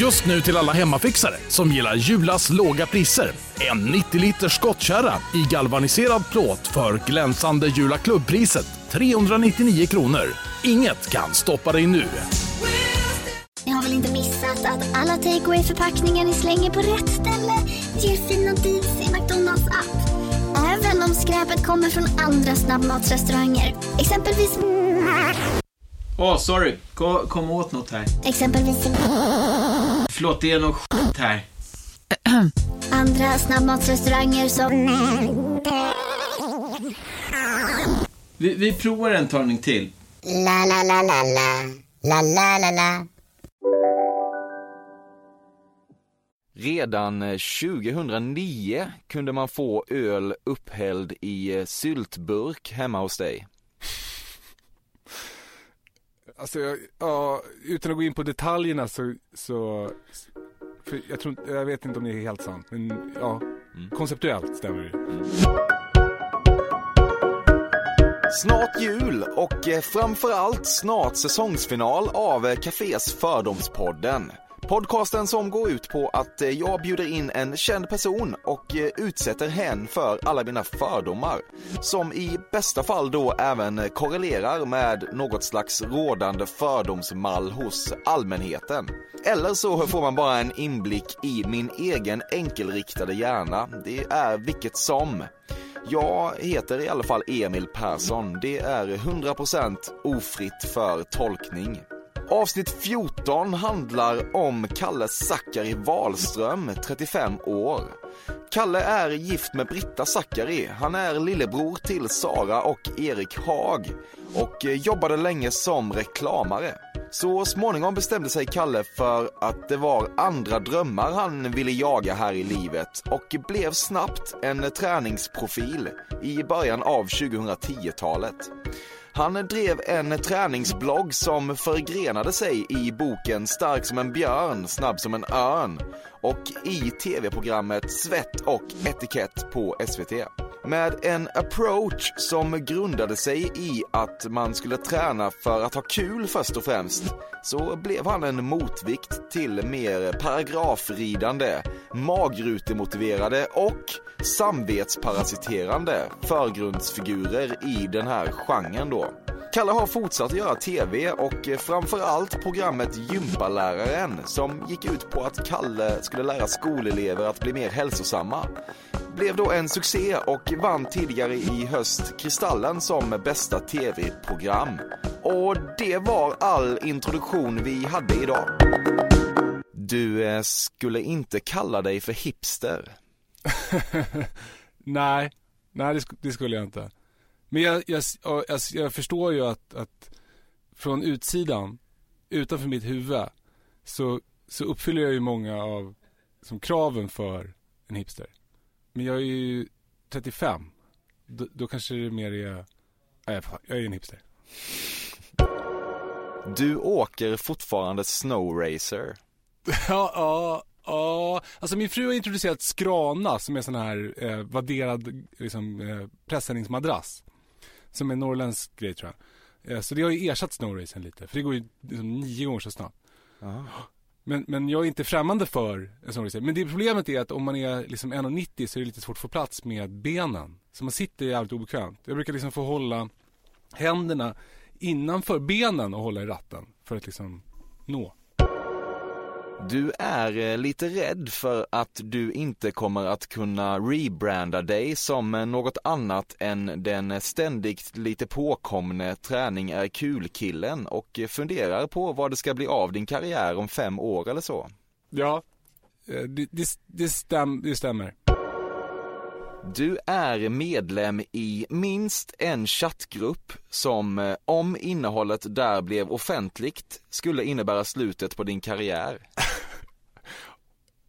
Just nu till alla hemmafixare som gillar Julas låga priser. En 90 liters skottkärra i galvaniserad plåt för glänsande Jula klubbpriset 399 kronor. Inget kan stoppa dig nu. Ni har väl inte missat att alla takeaway förpackningar ni slänger på rätt ställe ger fina deals i McDonalds app. Även om skräpet kommer från andra snabbmatsrestauranger. Exempelvis... Åh, oh, sorry. Kom, kom åt något här. Exempelvis... Förlåt, det är något skit här. Andra snabbmatsrestauranger som... Vi, vi provar en talning till. La, la, la, la, la. La, la, la, la. Redan 2009 kunde man få öl upphälld i syltburk hemma hos dig. Alltså, jag, ja, utan att gå in på detaljerna så, så för jag, tror, jag vet inte om det är helt sant, men ja, mm. konceptuellt stämmer det. Snart jul och eh, framförallt snart säsongsfinal av eh, Cafés Fördomspodden. Podcasten som går ut på att eh, jag bjuder in en känd person och eh, utsätter hen för alla mina fördomar. Som i bästa fall då även korrelerar med något slags rådande fördomsmall hos allmänheten. Eller så får man bara en inblick i min egen enkelriktade hjärna. Det är vilket som. Jag heter i alla fall Emil Persson. Det är 100% ofritt för tolkning. Avsnitt 14 handlar om Kalle Zackari Wahlström, 35 år. Kalle är gift med Britta Zackari. Han är lillebror till Sara och Erik Haag och eh, jobbade länge som reklamare. Så småningom bestämde sig Kalle för att det var andra drömmar han ville jaga här i livet och blev snabbt en träningsprofil i början av 2010-talet. Han drev en träningsblogg som förgrenade sig i boken Stark som en björn, snabb som en örn och i tv-programmet Svett och etikett på SVT. Med en approach som grundade sig i att man skulle träna för att ha kul först och främst så blev han en motvikt till mer paragrafridande, magrutemotiverade och samvetsparasiterande förgrundsfigurer i den här genren då. Kalle har fortsatt göra TV och eh, framförallt programmet Gympaläraren som gick ut på att Kalle skulle lära skolelever att bli mer hälsosamma. Blev då en succé och vann tidigare i höst Kristallen som bästa TV-program. Och det var all introduktion vi hade idag. Du eh, skulle inte kalla dig för hipster. nej, nej det, det, skulle jag inte. Men jag, jag, jag, jag förstår ju att, att, från utsidan, utanför mitt huvud, så, så uppfyller jag ju många av som kraven för en hipster. Men jag är ju 35. Då, då kanske det mer är, nej, jag är en hipster. Du åker fortfarande snowracer. ja, ja, Ja, alltså min fru har introducerat Skrana som är sån här eh, vadderad liksom, eh, pressändningsmadrass. Som är norrländsk grej tror jag. Eh, så det har ju ersatt snowracen lite, för det går ju liksom nio gånger så snabbt. Men, men jag är inte främmande för en snowracer. Men det problemet är att om man är liksom 1,90 så är det lite svårt att få plats med benen. Så man sitter jävligt obekvämt. Jag brukar liksom få hålla händerna innanför benen och hålla i ratten för att liksom nå. Du är eh, lite rädd för att du inte kommer att kunna rebranda dig som något annat än den ständigt lite påkomne träning är kul-killen och funderar på vad det ska bli av din karriär om fem år eller så. Ja, eh, det, det, det, stäm, det stämmer. Du är medlem i minst en chattgrupp som, eh, om innehållet där blev offentligt, skulle innebära slutet på din karriär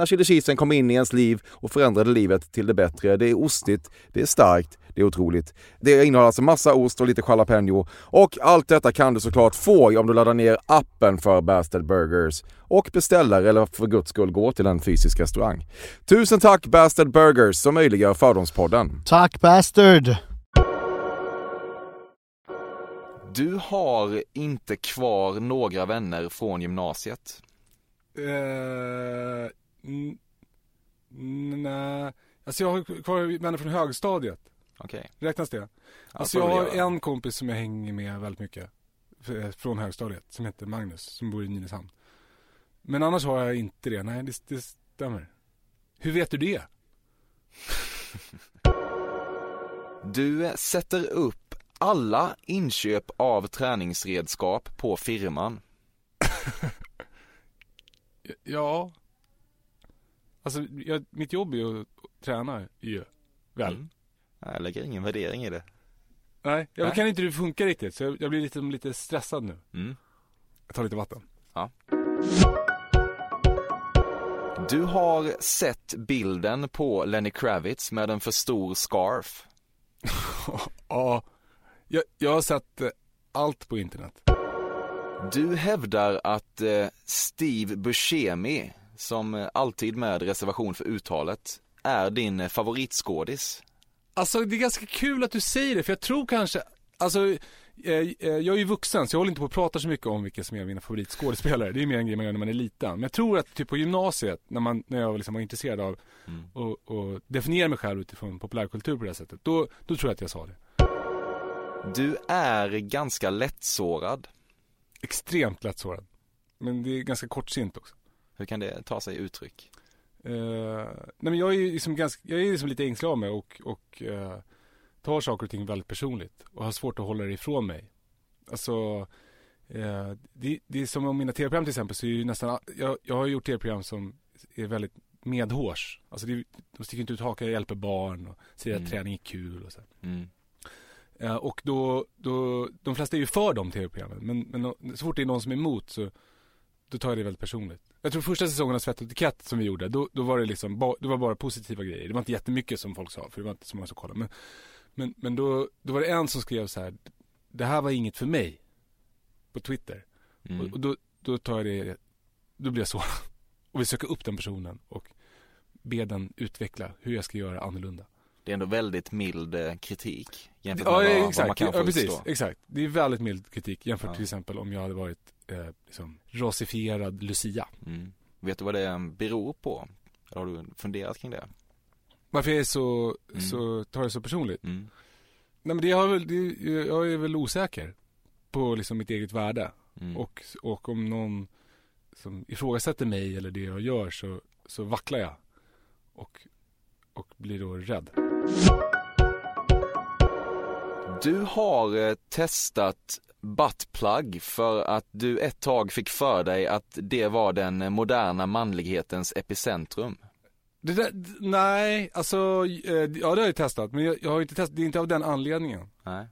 när chili kom in i ens liv och förändrade livet till det bättre. Det är ostigt, det är starkt, det är otroligt. Det innehåller alltså massa ost och lite jalapeno och allt detta kan du såklart få om du laddar ner appen för Bastard Burgers och beställer eller för guds skull går till en fysisk restaurang. Tusen tack Bastard Burgers som möjliggör Fördomspodden. Tack Bastard! Du har inte kvar några vänner från gymnasiet. Eh, nej, alltså jag har kvar vänner från högstadiet. Okej. Räknas det? Alltså jag har en kompis som jag hänger med väldigt mycket. f- Från högstadiet. Som heter Magnus. Som bor i Nynäshamn. Men annars har jag inte det. Nej, det, det stämmer. Hur vet du det? Du sätter upp alla inköp av träningsredskap på firman. Ja. Alltså, jag, mitt jobb är ju att träna ju. Väl? Mm. Jag lägger ingen värdering i det. Nej, jag Nej. kan inte det funka riktigt. Så jag, jag blir lite, lite stressad nu. Mm. Jag tar lite vatten. Du har sett bilden på Lenny Kravitz med en för stor scarf. ja. Jag, jag har sett eh, allt på internet. Du hävdar att eh, Steve Buscemi, som alltid med reservation för uttalet, är din favoritskådis. Alltså det är ganska kul att du säger det, för jag tror kanske, alltså eh, eh, jag är ju vuxen så jag håller inte på att prata så mycket om vilka som är mina favoritskådespelare. Det är mer en grej man gör när man är liten. Men jag tror att typ på gymnasiet, när, man, när jag liksom var intresserad av Mm. och definiera mig själv utifrån populärkultur på det här sättet, då, då tror jag att jag sa det. Du är ganska lättsårad. Extremt lättsårad. Men det är ganska kortsynt också. Hur kan det ta sig uttryck? Eh, nej men jag är ju liksom ganska, jag är liksom lite ängslig av mig och, och eh, tar saker och ting väldigt personligt och har svårt att hålla det ifrån mig. Alltså, eh, det, det är som om mina tv-program till exempel så är ju nästan, jag, jag har gjort tv-program som är väldigt medhårs. Alltså det, de sticker inte ut hakan, jag hjälper barn och säger Mm. att träning är kul och så. Mm. Och då, då, de flesta är ju för de tv-programmen. Men, men så fort det är någon som är emot så då tar jag det väldigt personligt. Jag tror första säsongen av Svett och etikett som vi gjorde, då, då var det liksom ba, det var bara positiva grejer. Det var inte jättemycket som folk sa, för det var inte så många som kollade. Men, men, men då, då var det en som skrev så här, det här var inget för mig. På Twitter. Mm. Och, och då, då tar jag det, då blir jag sårad. Och vill söka upp den personen och be den utveckla hur jag ska göra annorlunda. Det är ändå väldigt mild eh, kritik jämfört Ja, med vad, vad man exakt. kan få Ja, precis. utstå. Exakt. Det är väldigt mild kritik jämfört Ja. till exempel om jag hade varit eh, liksom, rasifierad Lucia. Mm. Vet du vad det beror på? Eller har du funderat kring det? Varför jag är så, Mm. så tar det så personligt? Mm. Nej men det har väl, det, jag är väl osäker på liksom mitt eget värde. Mm. Och, och om någon som ifrågasätter mig eller det jag gör så, så vacklar jag. Och, och blir då rädd. Du har eh, testat buttplug för att du ett tag fick för dig att det var den moderna manlighetens epicentrum. Det där, nej, alltså, eh, ja det har jag testat. Men jag, har inte testat, det är inte av den anledningen. Nej.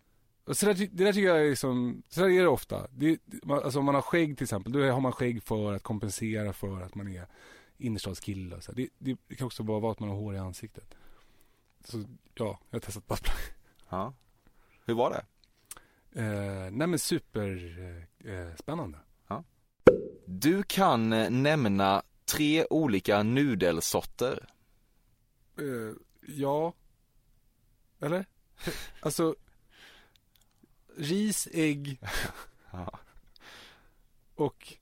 Och så där, det där tycker jag är liksom, så där är det ofta. Det, alltså om man har skägg till exempel, då har man skägg för att kompensera för att man är innerstadskille. och Så. Det, det, det kan också bara vara att man har hår i ansiktet. Så ja, jag har testat buttplug. Ja. Hur var det? Eh, nej men super eh, eh, spännande. Du kan eh, nämna tre olika nudelsorter. Eh, ja. Eller? alltså. Ris, ägg Ja. och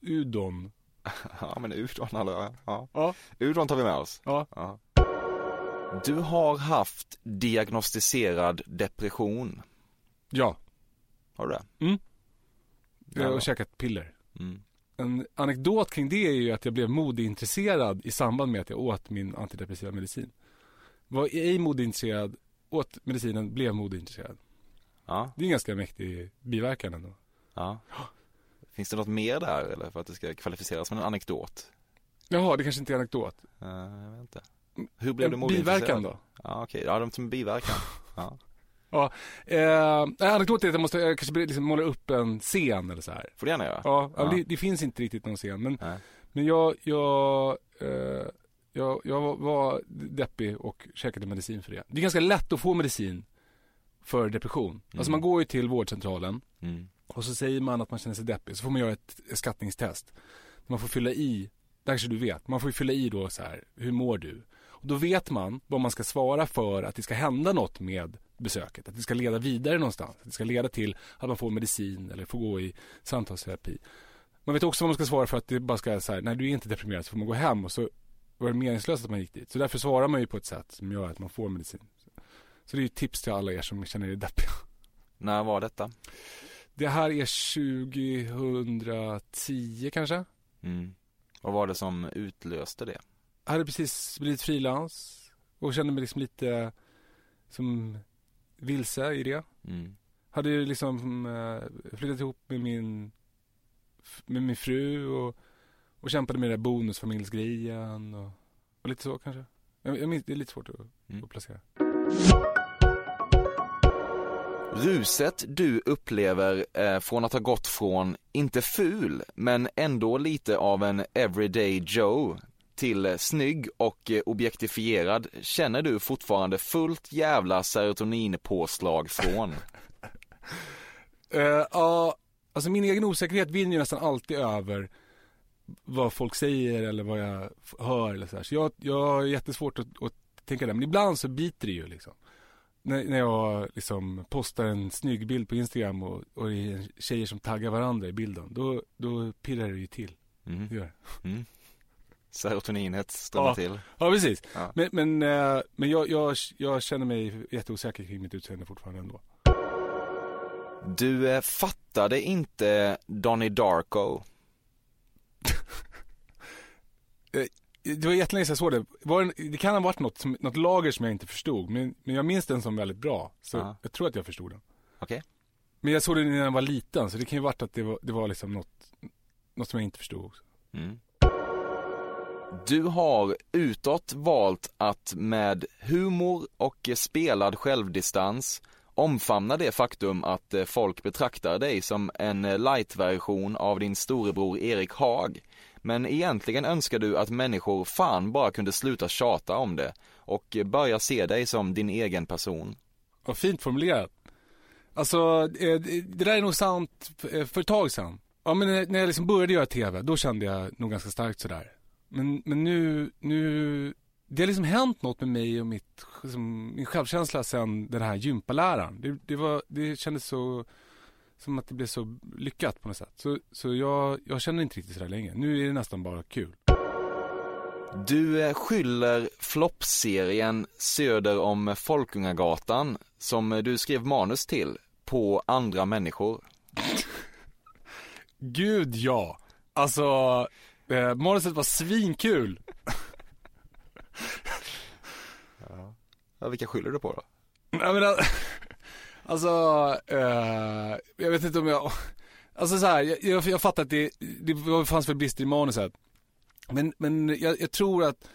udon. Ja men udon eller, ja. Ja. Udon tar vi med oss. Ja. Ja. Du har haft diagnostiserad depression. Ja. Har du det? Jag Ja. har käkat piller. Mm. en anekdot kring det är ju att jag blev modeintresserad i samband med att jag åt min antidepressiva medicin. Var ej modeintresserad, åt medicinen, blev modeintresserad. Ja, Det är en ganska mäktig biverkan ändå. ja. Finns det något mer där eller för att det ska kvalificeras som en anekdot? Jaha, det kanske inte är anekdot. Uh, jag vet inte. Hur blev du En modeintresserad? biverkan då? Ja okej, ja de som biverkan. Ja. Eh, nej, anekdot är att jag måste jag kanske liksom måla upp en scen eller så här. Får du gärna göra. Ja, ja. Ja. Det, det finns inte riktigt någon scen. Men, Nej. men jag, jag, eh, jag, jag var deppig och käkade medicin för det. Det är ganska lätt att få medicin för depression. Alltså man går ju till vårdcentralen Mm. och så säger man att man känner sig deppig. Så får man göra ett skattningstest. Man får fylla i, det kanske du vet, man får ju fylla i då så här, hur mår du? Och då vet man vad man ska svara för att det ska hända något med besöket. Att det ska leda vidare någonstans. Att det ska leda till att man får medicin eller får gå i samtalsterapi. Man vet också vad man ska svara för att det bara ska så här, när du är inte deprimerad så får man gå hem och så var det meningslöst att man gick dit. Så därför svarar man ju på ett sätt som gör att man får medicin. Så det är ju tips till alla er som känner er deppiga. När var detta? Det här är 2010 kanske? Mm. Vad var det som utlöste det? Hade precis blivit frilans och kände mig liksom lite som vilse i det. Mm. Hade ju liksom eh, flyttat ihop med min, med min fru och, och kämpade med den där bonusfamiljsgrejen och, och lite så kanske. Jag, jag minns, det är lite svårt att, Mm. att placera. Ruset du upplever eh, från att ha gått från, inte ful, men ändå lite av en everyday Joe till eh, snygg och eh, objektifierad känner du fortfarande fullt jävla serotoninpåslag från. Eh, Ja, alltså min egen osäkerhet vinner ju nästan alltid över vad folk säger eller vad jag hör eller så här. Så jag, jag har jättesvårt att, att tänka det. Men ibland så biter det ju liksom. När, när jag liksom postar en snygg bild på Instagram och, och det är tjejer som taggar varandra i bilden. Då, då pirrar det ju till. Mm. Det gör det. Mm. Serotoninet strömmar Ja. till. Ja, precis. Ja. Men, men, eh, men jag, jag, jag känner mig jätteosäker kring mitt utseende fortfarande ändå. Du eh, fattade inte Donnie Darko. Det var jättelänge sedan jag såg det. Det, det kan ha varit något, som, något lager som jag inte förstod. Men, men jag minns den som väldigt bra. Så Ja. jag tror att jag förstod den. Okej. Men jag såg den när jag var liten. Så det kan ju ha varit att det var, det var liksom något, något som jag inte förstod också. Mm. Du har utåt valt att med humor och spelad självdistans omfamna det faktum att eh, folk betraktar dig som en light-version av din storebror Erik Haag. Men egentligen önskar du att människor fan bara kunde sluta tjata om det och börja se dig som din egen person. Vad fint formulerat. Alltså, eh, det där är nog sant eh, för ett tag sedan. Ja, men när jag liksom började göra TV, då kände jag nog ganska starkt sådär. Men, men nu, nu, det har liksom hänt något med mig och mitt, liksom, min självkänsla sen den här gympaläraren. Det, det, var, det kändes så, som att det blev så lyckat på något sätt. Så, så jag, jag känner inte riktigt sådär länge. Nu är det nästan bara kul. Du eh, skyller floppserien Söder om Folkungagatan, som eh, du skrev manus till, på andra människor. Gud ja! Alltså, eh, manuset var svinkul. Ja, vilka skyller du på då? Jag menar, alltså, eh, jag vet inte om jag, alltså så här, jag, jag, jag fattar att det, det var- fanns väl brister i manuset. Men, men jag, jag tror att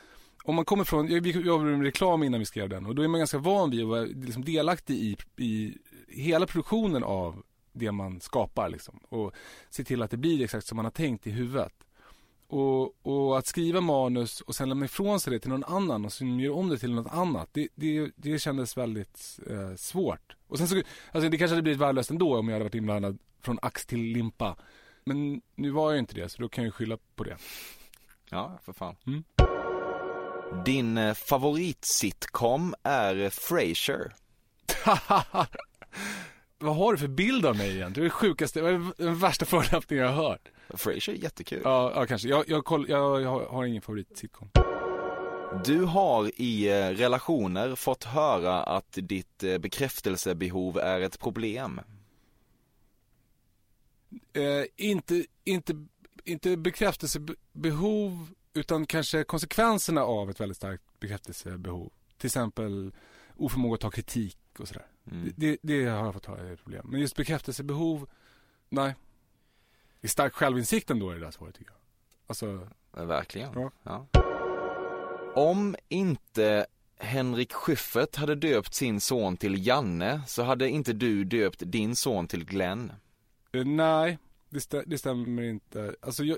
om man kommer från, jag, jobbade med reklam innan vi skrev den och då är man ganska van vid att vara liksom delaktig i, i hela produktionen av det man skapar liksom. Och se till att det blir exakt som man har tänkt i huvudet. Och, och att skriva manus och sen lämna ifrån sig det till någon annan och sen göra om det till något annat. Det, det, det kändes väldigt eh, svårt. Och sen så, alltså det kanske hade blivit värdelöst ändå om jag hade varit inblandad från ax till limpa. Men nu var jag inte det så då kan jag skylla på det. Ja, för fan. Mm. Din eh, favoritsitcom är Frasier. Vad har du för bild av mig egentligen? Det är det sjukaste, det är den värsta förolämpningen jag har hört. Frasier är jättekul. Ja, ja kanske. Jag, jag, koll, jag, jag har, ingen favoritsitcom. Du har i eh, relationer fått höra att ditt eh, bekräftelsebehov är ett problem. Eh, inte, inte, inte bekräftelsebehov utan kanske konsekvenserna av ett väldigt starkt bekräftelsebehov. Till exempel oförmåga att ta kritik och sådär. Mm. Det, det har jag fått ha ett problem. Men just bekräftelsebehov, nej. Det är stark självinsikt ändå i det där svaret tycker jag. Alltså, Ja, Verkligen. Ja. Ja. Om inte Henrik Schyffert hade döpt sin son till Janne så hade inte du döpt din son till Glenn. eh, nej, det, stä, det stämmer inte. Alltså jag,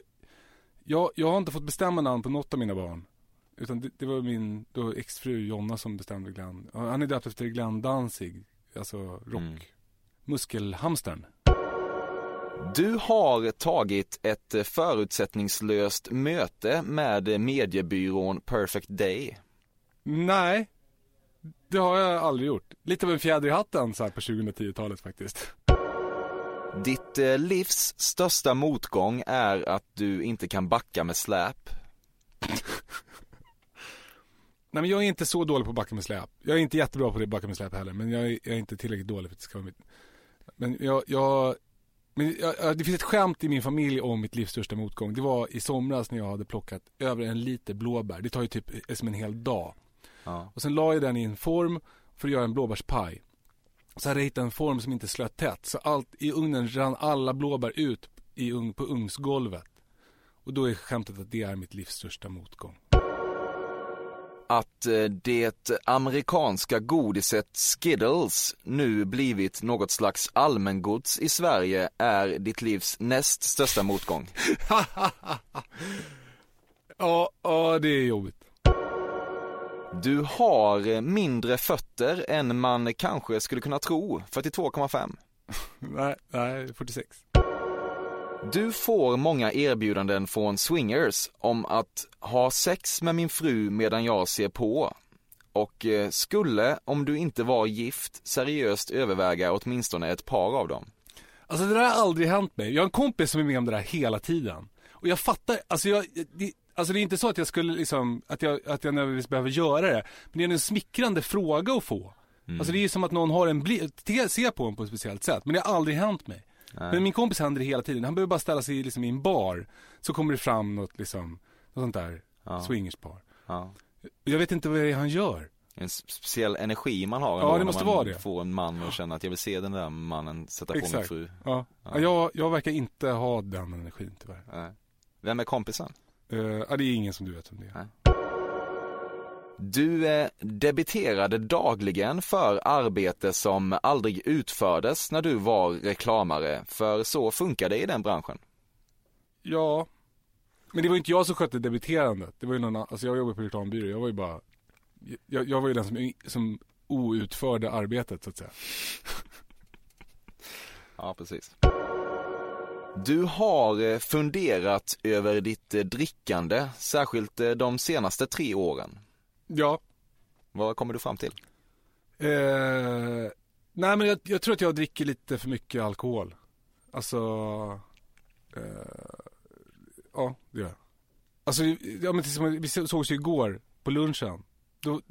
jag, jag har inte fått bestämma namn på något av mina barn. Utan det, det var min då exfru Jonna som bestämde Glenn. Han är döpt efter Glenn Danzig, alltså rock. Mm. Muskelhamstern. Du har tagit ett förutsättningslöst möte med mediebyrån Perfect Day. Nej, det har jag aldrig gjort. Lite av en fjäder i hatten så här på 2010-talet faktiskt. Ditt eh, livs största motgång är att du inte kan backa med släp. Nej men jag är inte så dålig på att backa med släp. Jag är inte jättebra på det backa med släp heller. Men jag är, jag är inte tillräckligt dålig för att det ska vara mitt. Men jag, jag men jag, det finns ett skämt i min familj om mitt livs största motgång. Det var i somras när jag hade plockat över en liter blåbär. Det tar ju typ eh, som en hel dag. Ja. Och sen la jag den i en form för att göra en blåbärspaj. Så hade jag hittat en form som inte slöt tätt. Så allt i ugnen rann alla blåbär ut i på ugnsgolvet. Och då är skämtet att det är mitt livs största motgång. Att eh, det amerikanska godiset Skittles nu blivit något slags allmängods i Sverige är ditt livs näst största motgång. Ja, ja det är jobbigt. Du har eh, mindre fötter än man kanske skulle kunna tro, 42,5. Nej, nej, 46. Du får många erbjudanden från swingers om att ha sex med min fru medan jag ser på. Och eh, skulle, om du inte var gift, seriöst överväga åtminstone ett par av dem. Alltså det där har aldrig hänt mig. Jag har en kompis som är med om det där hela tiden. Och jag fattar, alltså jag, det, alltså det är inte så att jag skulle liksom, att jag, att jag nödvändigtvis behöver göra det. Men det är en smickrande fråga att få. Alltså det är ju som att någon har en blick, ser på en på ett speciellt sätt. Men det har aldrig hänt mig. Men min kompis händer det hela tiden. Han behöver bara ställa sig liksom i en bar. Så kommer det fram något liksom, något sånt där Ja. swingerspar. Ja. Jag vet inte vad det är han gör. En speciell energi man har Ja, det måste vara det. får en man och känner att jag vill se den där mannen sätta på min fru. Ja. Ja. Jag, jag verkar inte ha den energin tyvärr. Nej. Vem är kompisen? Uh, ja, det är ingen som du vet om det är. Nej. Du eh, debiterade dagligen för arbete som aldrig utfördes när du var reklamare, för så funkar det i den branschen. Ja. Men det var inte jag som skötte debiterandet. Det var ju någon annan, alltså jag jobbade på reklambyrå. Jag var ju bara, jag, jag var ju den som, som outförde arbetet så att säga. Ja, precis. Du har eh, funderat över ditt eh, drickande, särskilt de senaste tre åren. Ja. Vad kommer du fram till? Eh, nej men jag, jag tror att jag dricker lite för mycket alkohol. Alltså, eh, ja det gör jag. Alltså, ja, men till exempel, vi sågs ju igår på lunchen. Då,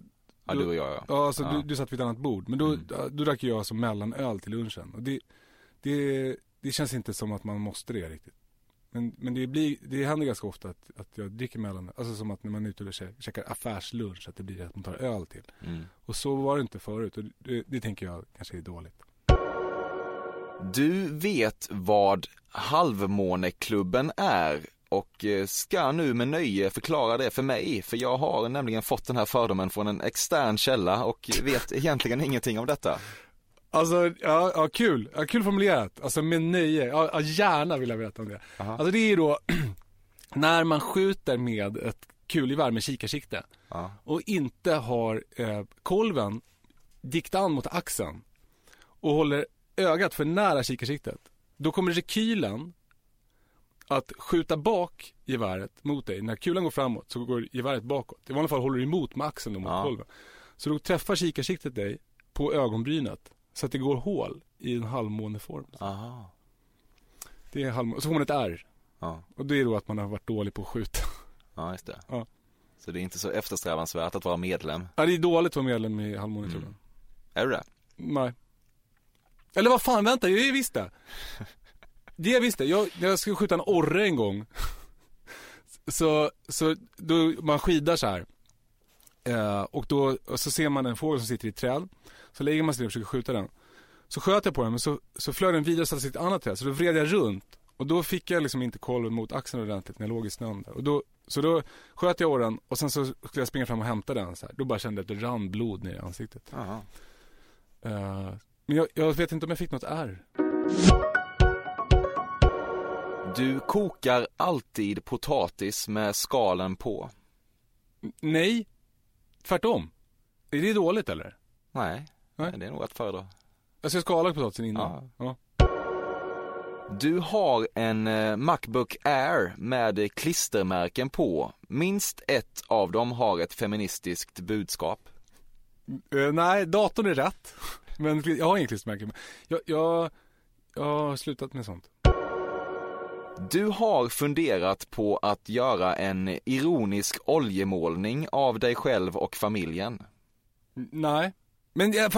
Ja, du och jag ja. Ja, alltså Ja. Du, du satt vid ett annat bord. Men då, Mm. då drack jag alltså mellanöl till lunchen. Och det, det, det känns inte som att man måste det riktigt. Men, men det, blir, det händer ganska ofta att, att jag dricker mellanöl. Alltså som att när man är ute och kä- käkar affärslunch, att det blir att man tar öl till. Mm. Och så var det inte förut. Och det, det tänker jag kanske är dåligt. Du vet vad Halvmåneklubben är och eh, ska nu med nöje förklara det för mig, för jag har nämligen fått den här fördomen från en extern källa och vet egentligen ingenting om detta. Alltså, ja, ja kul. Ja, kul formulerat. Alltså med nöje. Ja, ja, gärna vill jag veta om det. Aha. Alltså det är då när man skjuter med ett kulgevär med kikarsikte Ja. och inte har eh, kolven dikt an mot axeln och håller ögat för nära kikarsiktet. Då kommer rekylen att skjuta bak geväret mot dig. När kulan går framåt så går geväret bakåt. I vanliga fall håller du emot med axeln mot Ja. kolven. Så då träffar kikarsiktet dig på ögonbrynet så att det går hål i en halvmåneform. Aha. Det är halvmåne. Så får man ett R. Ja. Och det är då att man har varit dålig på att skjuta. ja, just det. Ja. Så det är inte så eftersträvansvärt att vara medlem. Ja, det är dåligt att vara medlem i halvmåneklubben. Är du det? Nej. Eller vad fan, vänta, jag är visst det. det jag visste, jag, jag skulle skjuta en orre en gång. Så, så då, man skidar så här. Eh, och då och så ser man en fågel som sitter i ett träd. Så lägger man sig ner och försöker skjuta den. Så sköt jag på den men så, så flög den vidare och satte sig i ett annat träd. Så då vred jag runt. Och då fick jag liksom inte koll mot axeln ordentligt när jag låg i snön där. Och då, så då sköt jag orren och sen så skulle jag springa fram och hämta den så här. Då bara kände jag att det rann blod ner i ansiktet. Eh, men jag, jag vet inte om jag fick något ärr. Du kokar alltid potatis med skalen på. Nej, tvärtom. Är det dåligt eller? Nej, Nej. det är nog att föredra. Jag ska skala potatisen innan. Ja. Ja. Du har en eh, Macbook Air med klistermärken på. Minst ett av dem har ett feministiskt budskap. Eh, nej, datorn är rätt. Men jag har inget klistermärke. Jag, jag, jag har slutat med sånt. Du har funderat på att göra en ironisk oljemålning av dig själv och familjen. Nej. Men jag,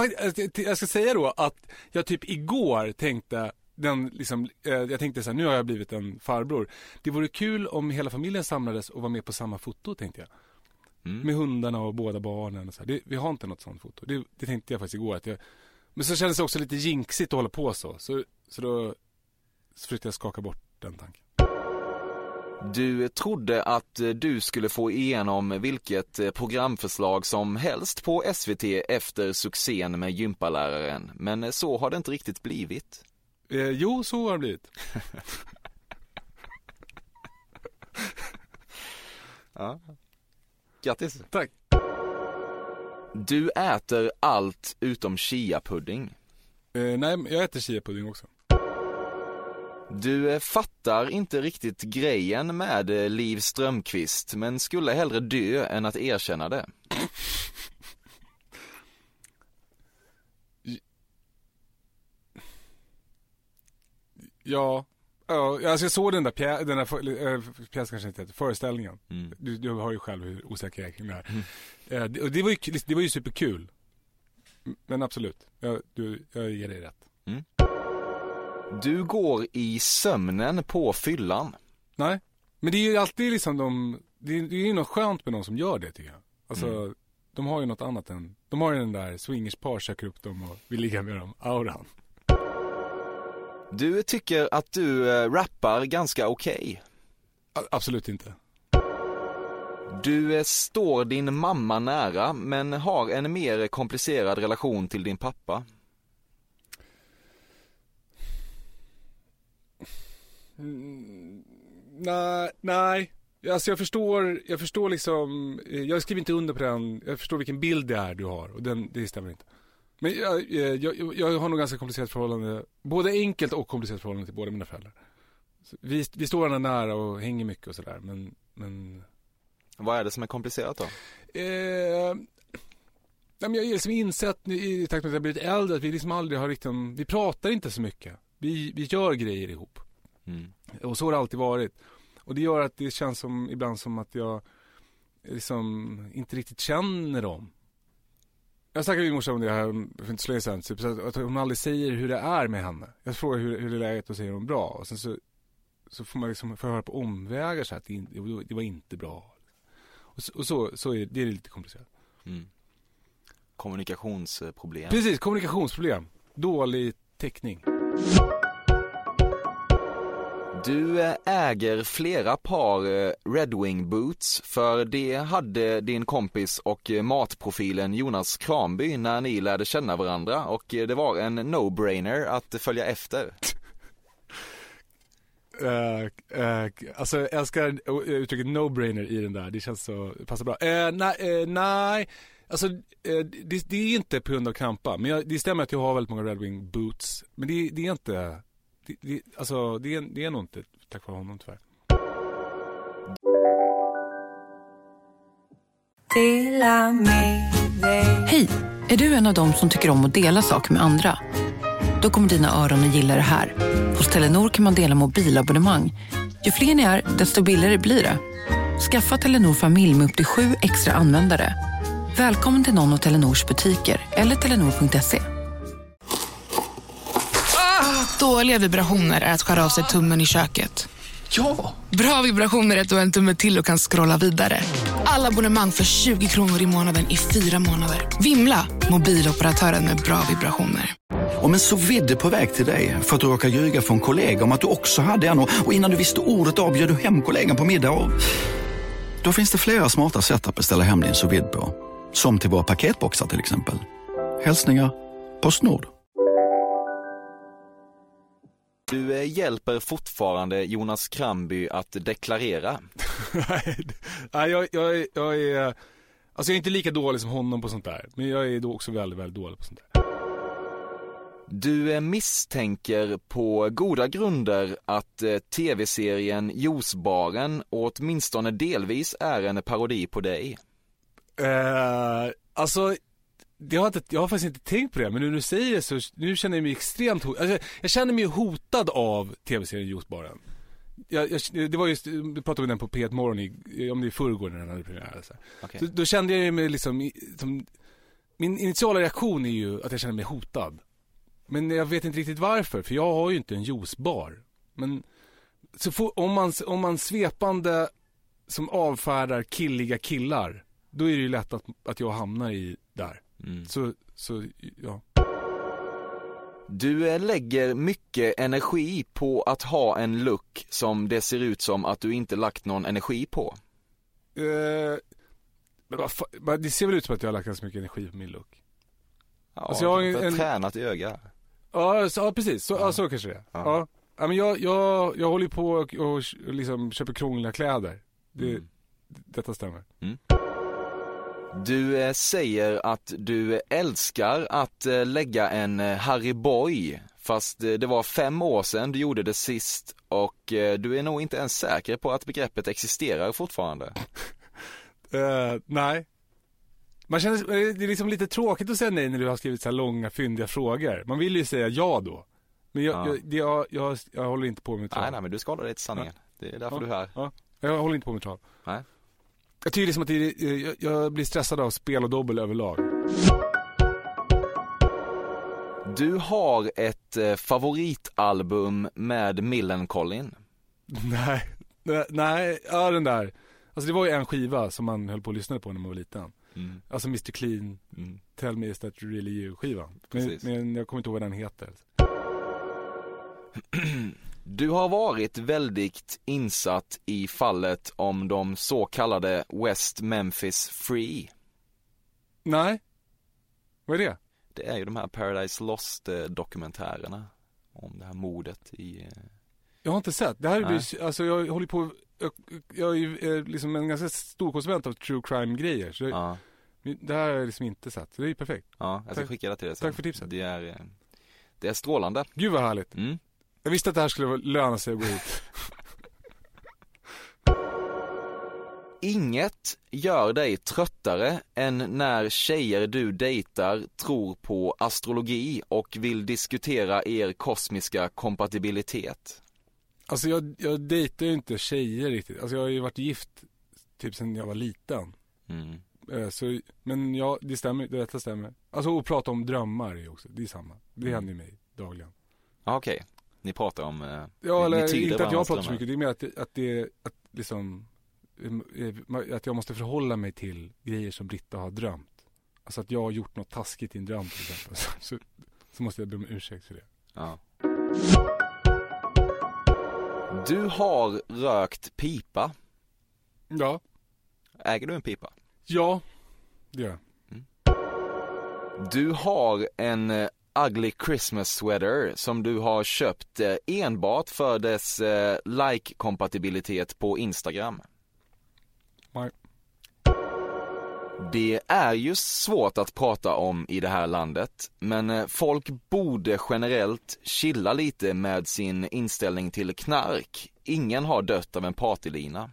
jag- ska säga då att jag typ igår tänkte den liksom, eh, jag tänkte så här, nu har jag blivit en farbror. Det vore kul om hela familjen samlades och var med på samma foto tänkte jag. Mm. Med hundarna och båda barnen och så här. Det, vi har inte något sånt foto. Det, det tänkte jag faktiskt igår att jag, men så kändes det också lite jinxigt att hålla på så. Så, så då så försökte jag skaka bort den tanken. Du trodde att eh, du skulle få igenom vilket eh, programförslag som helst på SVT efter succén med gympaläraren, men eh, så har det inte riktigt blivit. Eh, jo, så har det blivit. Ja. Grattis! Tack. Du äter allt utom chiapudding. Eh, nej, jag äter chiapudding också. Du eh, fattar inte riktigt grejen med eh, Liv Strömquist, men skulle hellre dö än att erkänna det. Ja, ja alltså jag såg den där, pjä, den där för, äh, pjäsen kanske inte heter, föreställningen. Mm. Du, du har ju själv hur osäker jag är kring det här. Eh, det, det, var ju, det var ju superkul. Men absolut, jag, du, jag ger dig rätt. Du går i sömnen på fyllan. Nej, men det är ju alltid liksom de, det är, det är ju något skönt med de som gör det tycker jag. Alltså, Mm. de har ju något annat än, de har ju den där swingerspar söker upp dem och vill ligga med dem, auran. Du tycker att du eh, rappar ganska okej. A- absolut inte. Du eh, står din mamma nära, men har en mer komplicerad relation till din pappa. Mm, nej, nej. Alltså jag förstår, jag förstår liksom, eh, jag skriver inte under på den, jag förstår vilken bild det är du har och den, det stämmer inte. Men jag, eh, jag, jag har nog ganska komplicerat förhållande, både enkelt och komplicerat förhållande till båda mina föräldrar. Vi, vi står varandra nära och hänger mycket och sådär men, men Vad är det som är komplicerat då? Eh, nej, men jag har liksom insett i takt med att jag blivit äldre att vi liksom aldrig har riktigt, vi pratar inte så mycket. Vi, vi gör grejer ihop. Mm. Och så har det alltid varit. Och det gör att det känns som, ibland som att jag liksom inte riktigt känner dem. Jag snackade med min morsa om det här för inte så länge sedan, typ, så att, hon aldrig säger hur det är med henne. Jag frågar hur, hur är läget och säger hon bra. Och sen så, så får man liksom få höra på omvägar så att det, det var inte bra. Och så, och så, så är det är lite komplicerat. Mm. Kommunikationsproblem. Precis, kommunikationsproblem. Dålig täckning. Du eh, äger flera par eh, Red Wing boots, för det hade din kompis och eh, matprofilen Jonas Kramby när ni lärde känna varandra och det var en no-brainer att följa efter. Uh, uh, alltså jag älskar uttrycket no-brainer i den där, det känns så, passar bra. Uh, nej, uh, nej, alltså uh, det, det är inte på grund av krampa, men jag, det stämmer att jag har väldigt många Red Wing boots. Men det, det är inte, det, det, alltså det är, det är nog inte tack vare honom tyvärr. Hej! Är du en av dem som tycker om att dela saker med andra? Då kommer dina öron att gilla det här. Hos Telenor kan man dela mobilabonnemang. Ju fler ni är, desto billigare blir det. Skaffa Telenor familj med upp till sju extra användare. Välkommen till någon av Telenors butiker eller telenor.se. Dåliga vibrationer är att skära av sig tummen i köket. Ja! Bra vibrationer är att du har en tumme till och kan scrolla vidare. Alla abonnemang för 20 kronor i månaden i fyra månader. Vimla! Mobiloperatören med bra vibrationer. Om en så vidde på väg till dig för att du råkar ljuga från kollega om att du också hade en och innan du visste ordet av du hem kollegan på middag och... Då finns det flera smarta sätt att beställa hem din sous på. Som till våra paketboxar till exempel. Hälsningar Postnord. Du eh, hjälper fortfarande Jonas Kramby att deklarera. Nej, jag, jag, är- jag är, alltså jag är inte lika dålig som honom på sånt där. Men jag är också väldigt, väldigt dålig på sånt där. Du eh, misstänker på goda grunder att eh, tv-serien Juicebaren åtminstone delvis är en parodi på dig. Eh, alltså, det har inte, jag har faktiskt inte tänkt på det, men nu när du säger det så, nu känner jag mig extremt hotad. Alltså, jag känner mig hotad av tv-serien Juicebaren. Jag, jag, det var just, vi pratade om den på P1 Morgon i, om det är i förrgår när den hade premiär. Så. Okej. Så, då kände jag mig liksom, som, min initiala reaktion är ju att jag känner mig hotad. Men jag vet inte riktigt varför, för jag har ju inte en juicebar. Men så får, om, man, om man svepande som avfärdar killiga killar, då är det ju lätt att, att jag hamnar i där. Mm. Så, så ja. Du eh, lägger mycket energi på att ha en look som det ser ut som att du inte lagt någon energi på. Eh, men det ser väl ut som att jag har lagt ganska mycket energi på min look. Ja, Alltså, jag har ju för en- tränat öga. Ja, så, ja precis. Så, ja. så kanske det är. Ja. Ja. Ja. men jag, jag, jag håller på och, och liksom köper krångliga kläder. Det, Mm. Detta stämmer. Du eh, säger att du älskar att eh, lägga en eh, Harry Boy, fast det var fem år sedan du gjorde det sist och du är nog inte ens säker på att begreppet existerar fortfarande. Eh, nej. Man känner, det är liksom lite tråkigt att säga nej när du har skrivit så här långa fyndiga frågor. Man vill ju säga ja då. Men jag, Ja. jag, jag, jag, jag håller inte på med trav. Nej, nej, men du ska hålla dig till sanningen. Det är därför Ja. du är här. Ja. Jag håller inte på med trav. Nej. Jag tycker liksom att det, eh, jag, jag blir stressad av spel och dobbel överlag. Du har ett eh, favoritalbum med Millencolin. nej, nej, nej, ja den där. Alltså det var ju en skiva som man höll på att lyssna på när man var liten. Mm. Alltså Mr Clean, Mm. Tell Me Is That Really You skivan. Men, men jag kommer inte ihåg vad den heter. Du har varit väldigt insatt i fallet om de så kallade West Memphis Free. Nej. Vad är det? Det är ju de här Paradise Lost dokumentärerna om det här mordet i... eh, Jag har inte sett. Det här Nej. blir, alltså jag håller på, jag, jag är ju eh, liksom en ganska stor konsument av true crime grejer. Så Ja, det här har jag liksom inte sett. Så det är ju perfekt. ja, jag ska Tack. skicka det till dig sen. Tack för tipset. Det är, eh, det är strålande. Gud vad härligt. Mm. Jag visste att det här skulle löna sig att gå hit. Inget gör dig tröttare än när tjejer du dejtar tror på astrologi och vill diskutera er kosmiska kompatibilitet. Alltså jag, jag dejtar ju inte tjejer riktigt. Alltså jag har ju varit gift typ sedan jag var liten. Mm. Eh, Så, men ja, det stämmer, det detta stämmer. Alltså att prata om drömmar är ju också, det är samma. Det Mm. händer ju mig dagligen. Okej, ni pratar om... eh, Ja, eller inte att jag pratar så mycket, det är mer att, det- att det, att liksom, eh, att jag måste förhålla mig till grejer som Britta har drömt. Alltså att jag har gjort något taskigt i en dröm till exempel. Så, så, måste jag be om ursäkt för det. Ja. Du har rökt pipa. Ja. Äger du en pipa? Ja, det gör jag. Du har en eh, ugly Christmas sweater som du har köpt eh, enbart för dess eh, like-kompatibilitet på Instagram. Nej. Det är ju svårt att prata om i det här landet, men eh, folk borde generellt chilla lite med sin inställning till knark. Ingen har dött av en partylina.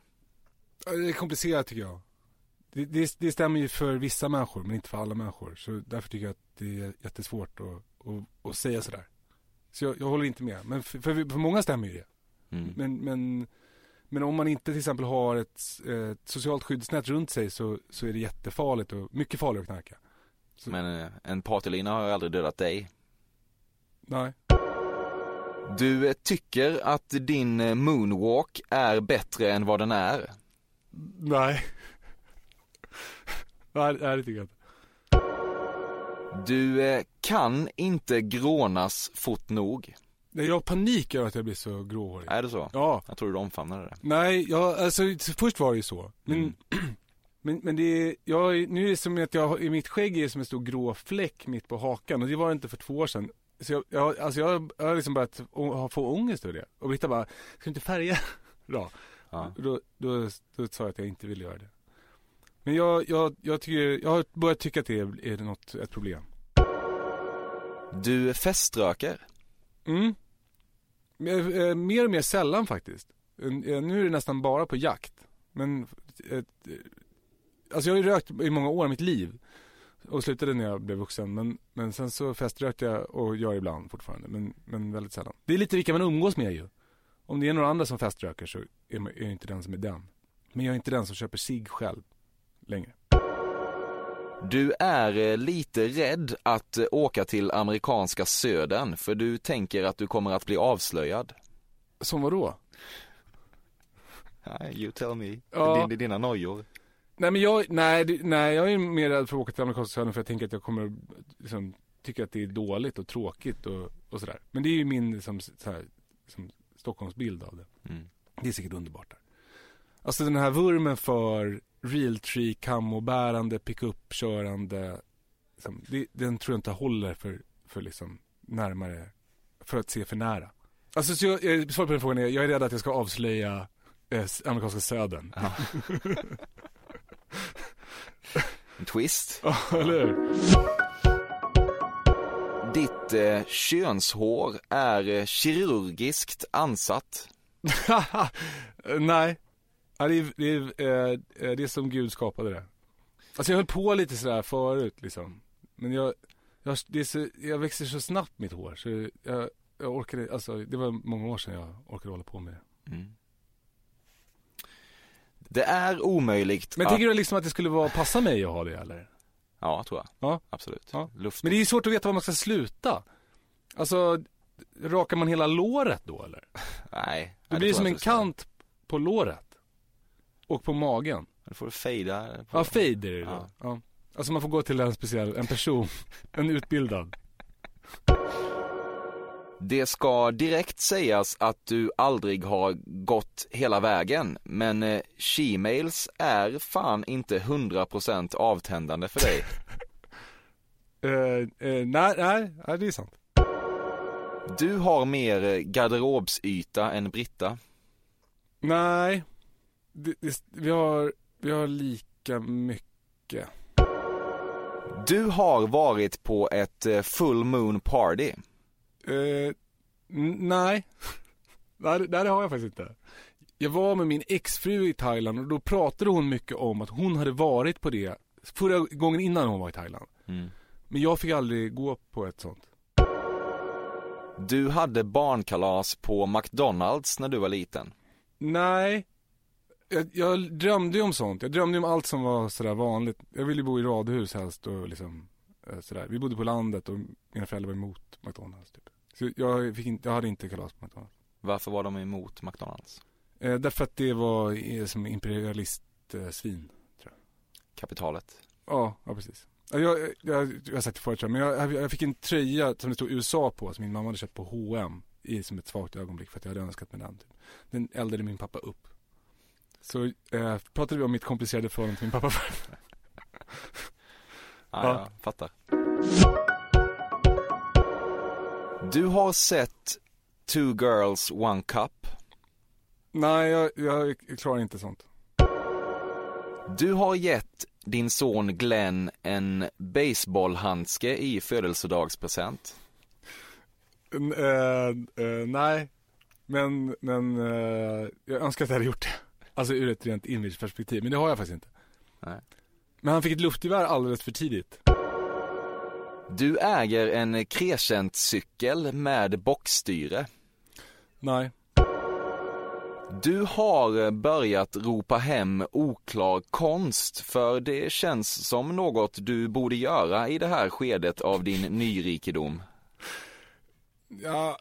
Det är komplicerat tycker jag. Det, det, det stämmer ju för vissa människor men inte för alla människor. Så därför tycker jag att det är jättesvårt att, att, att säga sådär. Så jag, jag håller inte med. Men för, för, för många stämmer ju det. Mm. Men, men, men om man inte till exempel har ett, ett socialt skyddsnät runt sig så, så är det jättefarligt och mycket farligare att knarka. Men eh, en partylina har aldrig dödat dig. Nej. Du tycker att din moonwalk är bättre än vad den är. Nej. Nej, nej, det tycker jag inte. Du eh, kan inte grånas fort nog. Nej, Jag har panik över att jag blir så gråhårig. Är det så? Ja. Jag tror du omfamnade det. Nej, jag, alltså först var det ju så. Men, Mm. men, men det är, jag, nu är det som att jag, i mitt skägg är det som en stor grå fläck mitt på hakan och det var det inte för två år sedan. Så jag, jag, alltså jag, jag har liksom börjat å- få ångest över det. Och Britta bara, ska du inte färga? Bra. Ja. Då, då, då sa jag att jag inte ville göra det. Men jag, jag, jag, tycker, jag har börjat tycka att det är, är något, ett problem. Du feströker. Mm. Men, eh, Mer och mer sällan faktiskt. Eh, Nu är det nästan bara på jakt. Men, eh, eh, alltså jag har ju rökt i många år av mitt liv. Och slutade när jag blev vuxen. Men, men sen så feströkte jag och gör ibland fortfarande. Men, men väldigt sällan. Det är lite vilka man umgås med ju. Om det är några andra som feströker så är jag inte den som är den. Men jag är inte den som köper sig själv längre. Du är eh, lite rädd att eh, åka till amerikanska södern för du tänker att du kommer att bli avslöjad. Som vadå? You tell me. Ja. Din, dina nojor. Nej men jag, nej, nej jag är mer rädd för att åka till amerikanska södern för jag tänker att jag kommer liksom, tycka att det är dåligt och tråkigt och, och sådär. Men det är ju min liksom, så här, liksom, Stockholmsbild av det. Mm. Det är säkert underbart där. Alltså den här vurmen för realtree, kamobärande, pickup-körande. Liksom, det, den tror jag inte håller för, för liksom närmare, för att se för nära. Alltså så jag, jag, svaret på den frågan är, jag är rädd att jag ska avslöja eh, amerikanska södern. En twist. Ja, eller hur? Ditt eh, könshår är eh, kirurgiskt ansatt. Nej. Ja, det, är, det, är, eh, eh, det är som Gud skapade det. Alltså jag höll på lite sådär förut liksom. Men jag, jag, det är så, jag växer så snabbt mitt hår så jag, jag orkade, alltså det var många år sedan jag orkade hålla på med det. Mm. Det är omöjligt Men att... tänker du liksom att det skulle vara, passa mig att ha det eller? Ja, tror jag. Ja. Absolut. Ja. Luft. Men det är ju svårt att veta var man ska sluta. Alltså, rakar man hela låret då eller? Nej. Det blir som en kant på låret. Och på magen. Då får du fejda. Ja, fade är det då. Ja. Ja. Alltså man får gå till en speciell, en person, en utbildad. Det ska direkt sägas att du aldrig har gått hela vägen, men eh, she-mails är fan inte 100% avtändande för dig. Eh, eh, nej, nej, nej, det är sant. Du har mer garderobsyta än Britta. Nej, det, det, vi, har, vi har lika mycket. Du har varit på ett eh, full moon party. Eh, nej. nej, det har jag faktiskt inte. Jag var med min exfru i Thailand och då pratade hon mycket om att hon hade varit på det förra gången innan hon var i Thailand. Mm. Men jag fick aldrig gå på ett sånt. Du hade barnkalas på McDonalds när du var liten. Nej. Jag, jag drömde ju om sånt. Jag drömde ju om allt som var sådär vanligt. Jag ville ju bo i radhus helst och liksom eh, sådär. Vi bodde på landet och mina föräldrar var emot McDonalds typ. Så jag, fick inte, jag hade inte kalas på McDonalds. Varför var de emot McDonalds? Eh, därför att det var eh, som imperialistsvin. Kapitalet. Ja, ja precis. Ja, Jag, jag, jag, jag har sagt det förut tror jag, men jag, jag fick en tröja som det stod USA på som min mamma hade köpt på H&M i som ett svagt ögonblick för att jag hade önskat mig den. Typ. Den eldade min pappa upp. Så eh, pratade vi om mitt komplicerade förhållande till min pappa förut. Ja, Ja. jag fattar. Du har sett Two Girls One Cup. Nej, jag, jag klarar inte sånt. Du har gett din son Glenn en baseballhandske i födelsedagspresent. N- eh, eh, nej, men, men eh, jag önskar att jag hade gjort det. Alltså ur ett rent imageperspektiv, men det har jag faktiskt inte. Nej. Men han fick ett luftgevär alldeles för tidigt. Du äger en Crescent-cykel med bockstyre. Nej. Du har börjat ropa hem oklar konst för det känns som något du borde göra i det här skedet av din nyrikedom. Ja,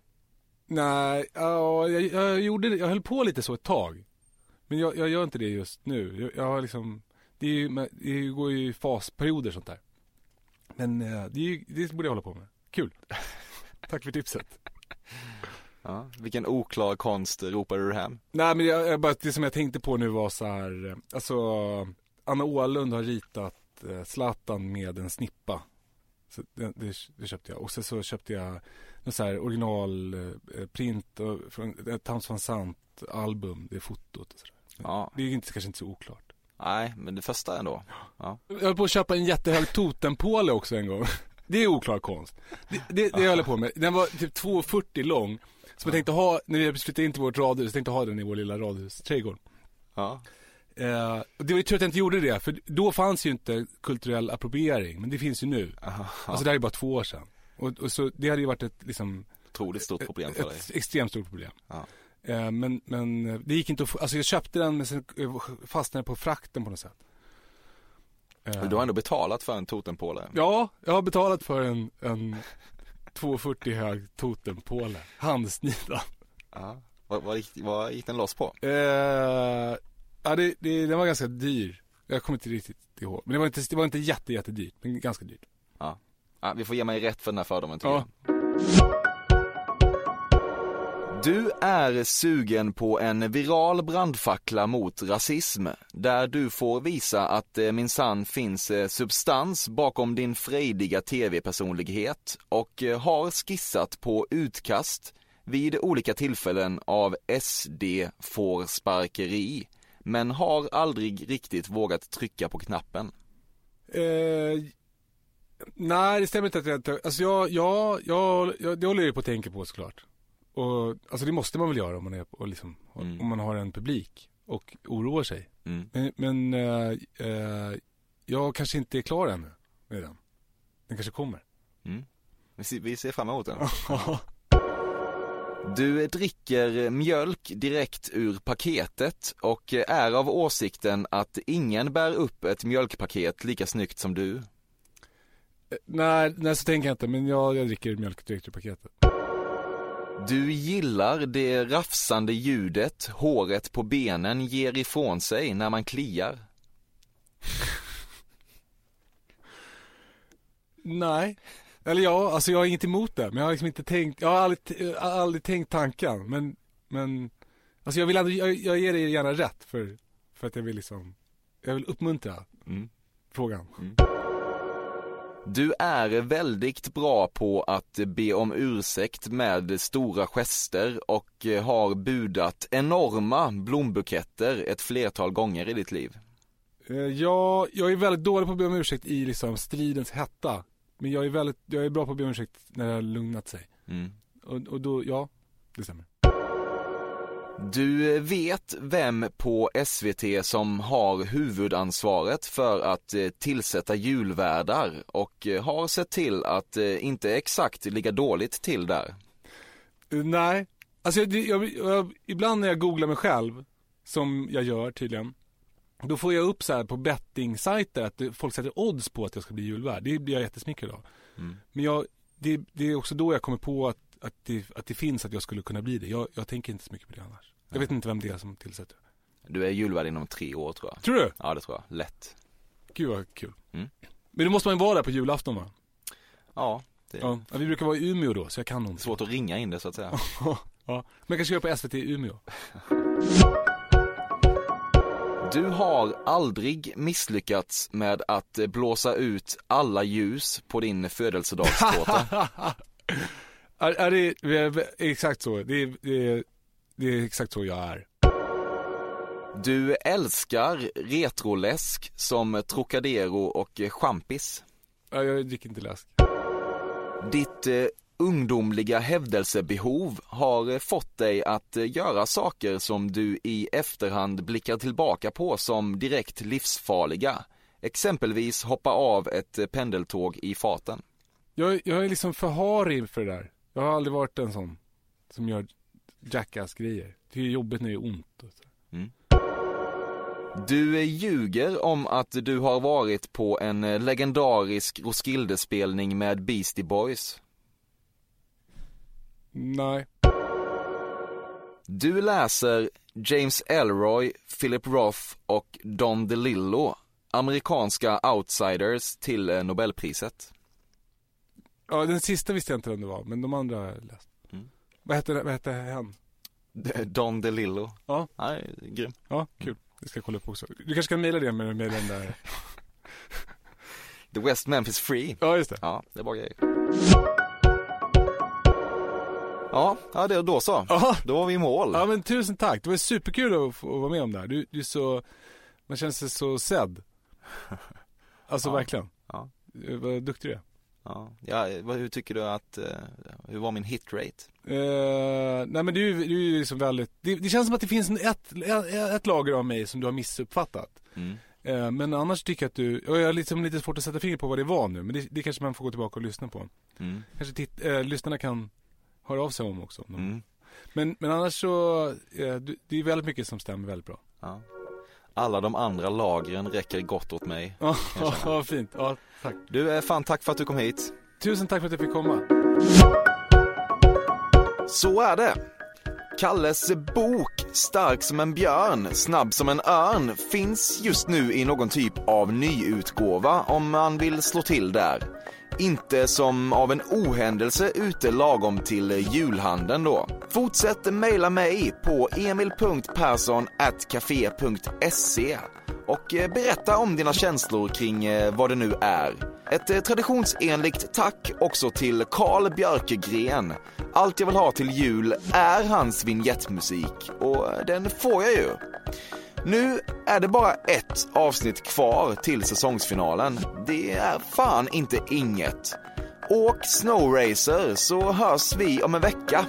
Nej, ja, jag, jag gjorde. Jag höll på lite så ett tag. Men jag, jag gör inte det just nu. Jag, jag har liksom, det, är ju, det går ju i fasperioder sånt där. Men eh, det, är ju, det borde jag hålla på med. Kul. Tack för tipset. Ja, vilken oklar konst ropade du hem? Nej men jag, jag bara, det som jag tänkte på nu var så här, alltså Anna Åhlund har ritat eh, Zlatan med en snippa. Så det, det, det köpte jag. Och sen så köpte jag någon så här originalprint eh, från ett Towns van Sant album, det är fotot och sådär. Ja. Det är inte, kanske inte så oklart. Nej, men det första ändå. Ja. Jag höll på att köpa en jättehög totempåle också en gång. Det är oklar konst. Det, det, det jag höll på med. Den var typ 2,40 lång. Som jag tänkte ha, när vi flyttade in till vårt radhus, tänkte ha den i vår lilla radhusträdgård. Ja. Eh, det var ju tur att jag inte gjorde det, för då fanns ju inte kulturell appropriering, men det finns ju nu. Aha. Alltså det här är bara två år sedan. Och, och så det hade ju varit ett liksom Otroligt stort problem för dig. ett extremt stort problem. Ja. Eh, men, men eh, det gick inte att få, alltså jag köpte den men sen eh, fastnade på frakten på något sätt. Men du har ändå betalat för en totempåle. Ja, jag har betalat för en, en 2,40 hög totempåle. Handsnidad. Ja. Vad, vad, gick, vad gick den loss på? Eh, ja, det, det, den var ganska dyr. Jag kommer inte riktigt ihåg. Men det var inte, det var inte jätte, jättedyrt, men ganska dyrt. Ja. ja. Vi får ge mig rätt för den här fördomen tycker Ja. jag. Du är sugen på en viral brandfackla mot rasism, där du får visa att det minsann finns eh, substans bakom din frejdiga tv-personlighet och eh, har skissat på utkast vid olika tillfällen av SD får sparkeri, men har aldrig riktigt vågat trycka på knappen. Eh, nej, det stämmer inte att jag inte, alltså jag, jag, jag, jag det håller jag på att tänka på såklart. Och, alltså det måste man väl göra om man är, och liksom, Mm. om man har en publik och oroar sig. Mm. Men, men eh, eh, jag kanske inte är klar ännu med den. Den kanske kommer. Mm. Vi ser- Vi ser fram emot den. Du dricker mjölk direkt ur paketet och är av åsikten att ingen bär upp ett mjölkpaket lika snyggt som du. Eh, nej, nej, så tänker jag inte. Men jag, jag dricker mjölk direkt ur paketet. Du gillar det rafsande ljudet håret på benen ger ifrån sig när man kliar. Nej. Eller ja, alltså jag har inget emot det. Men jag har liksom inte tänkt, jag har aldrig, jag har aldrig tänkt tanken. Men, men, alltså jag vill ändå, jag, jag ger dig gärna rätt för, för att jag vill liksom, jag vill uppmuntra Mm. frågan. Du är väldigt bra på att be om ursäkt med stora gester och har budat enorma blombuketter ett flertal gånger i ditt liv. Eh, Jag, jag är väldigt dålig på att be om ursäkt i liksom stridens hetta. Men jag är väldigt, jag är bra på att be om ursäkt när det har lugnat sig. Mm. Och, och då, ja, det stämmer. Du vet vem på SVT som har huvudansvaret för att eh, tillsätta julvärdar och eh, har sett till att eh, inte exakt ligga dåligt till där. Nej, alltså jag, jag, jag, ibland när jag googlar mig själv, som jag gör tydligen, då får jag upp så här på bettingsajter att folk sätter odds på att jag ska bli julvärd. Det blir jag jättesmickrad av. Mm. Men jag, det, det är också då jag kommer på att, att, det, att det finns att jag skulle kunna bli det. Jag, jag tänker inte så mycket på det annars. Jag vet inte vem det är som tillsätter. Du är julvärd inom tre år tror jag. Tror du? Ja det tror jag, lätt. Gud vad kul. Mm. Men då måste man ju vara där på julafton va? Ja, det Ja. vi brukar vara i Umeå då, så jag kan inte. svårt att ringa in det så att säga. ja. Men jag kanske gör på SVT i Umeå. Du har aldrig misslyckats med att blåsa ut alla ljus på din födelsedagstårta. är, är det är, exakt så? Det är, det, är, det är exakt så jag är. Du älskar retroläsk som Trocadero och champis. Ja, jag dricker inte läsk. Ditt eh, ungdomliga hävdelsebehov har eh, fått dig att eh, göra saker som du i efterhand blickar tillbaka på som direkt livsfarliga. Exempelvis hoppa av ett eh, pendeltåg i farten. Jag, jag är liksom för harig för det där. Jag har aldrig varit en sån som gör jackass-grejer. Det är jobbigt när det är ont. Och så. Du ljuger om att du har varit på en legendarisk Roskilde-spelning med Beastie Boys. Nej. Du läser James Elroy, Philip Roth och Don DeLillo, amerikanska outsiders till Nobelpriset. Ja, den sista visste jag inte vem det var, men de andra har jag läst. Mm. Vad hette, vad hette han? Don DeLillo. Ja. Nej, grym. Ja, kul. Det ska jag kolla upp också. Du kanske kan mejla det med, med den där... The West Memphis Free. Ja, just det. Ja, det är bra grejer. Ja, ja det, då så. Ja. Då var vi i mål. Ja, men tusen tack. Det var superkul att att vara med om det här. Du, du är så... Man känner sig så sedd. Alltså Ja. verkligen. Ja. Vad duktig du är. Ja, ja hur tycker du att, eh, hur var min hitrate? Eh, nej men du, är- du är ju liksom väldigt, det, det känns som att det finns ett, ett, ett lager av mig som du har missuppfattat. Mm. Eh, men annars tycker jag att du, och jag har liksom lite svårt att sätta fingret på vad det var nu, men det, det kanske man får gå tillbaka och lyssna på. Mm. Kanske titt, eh, lyssnarna kan höra av sig om också. Mm. Men, men annars så, det är väldigt mycket som stämmer väldigt bra. Ja. Alla de andra lagren räcker gott åt mig. Ja, ja, fint. Ja, tack. Du, eh, fan tack för att du kom hit. Tusen tack för att jag fick komma. Så är det. Kalles bok Stark som en björn, snabb som en örn finns just nu i någon typ av nyutgåva om man vill slå till där. Inte som av en ohändelse ute lagom till julhandeln då. Fortsätt mejla mig på emil.perssonatkafe.se och eh, berätta om dina känslor kring eh, vad det nu är. Ett eh, traditionsenligt tack också till Carl Björkegren. Allt jag vill ha till jul är hans vignettmusik och den får jag ju. Nu är det bara ett avsnitt kvar till säsongsfinalen. Det är fan inte inget. Åk Snowracer så hörs vi om en vecka.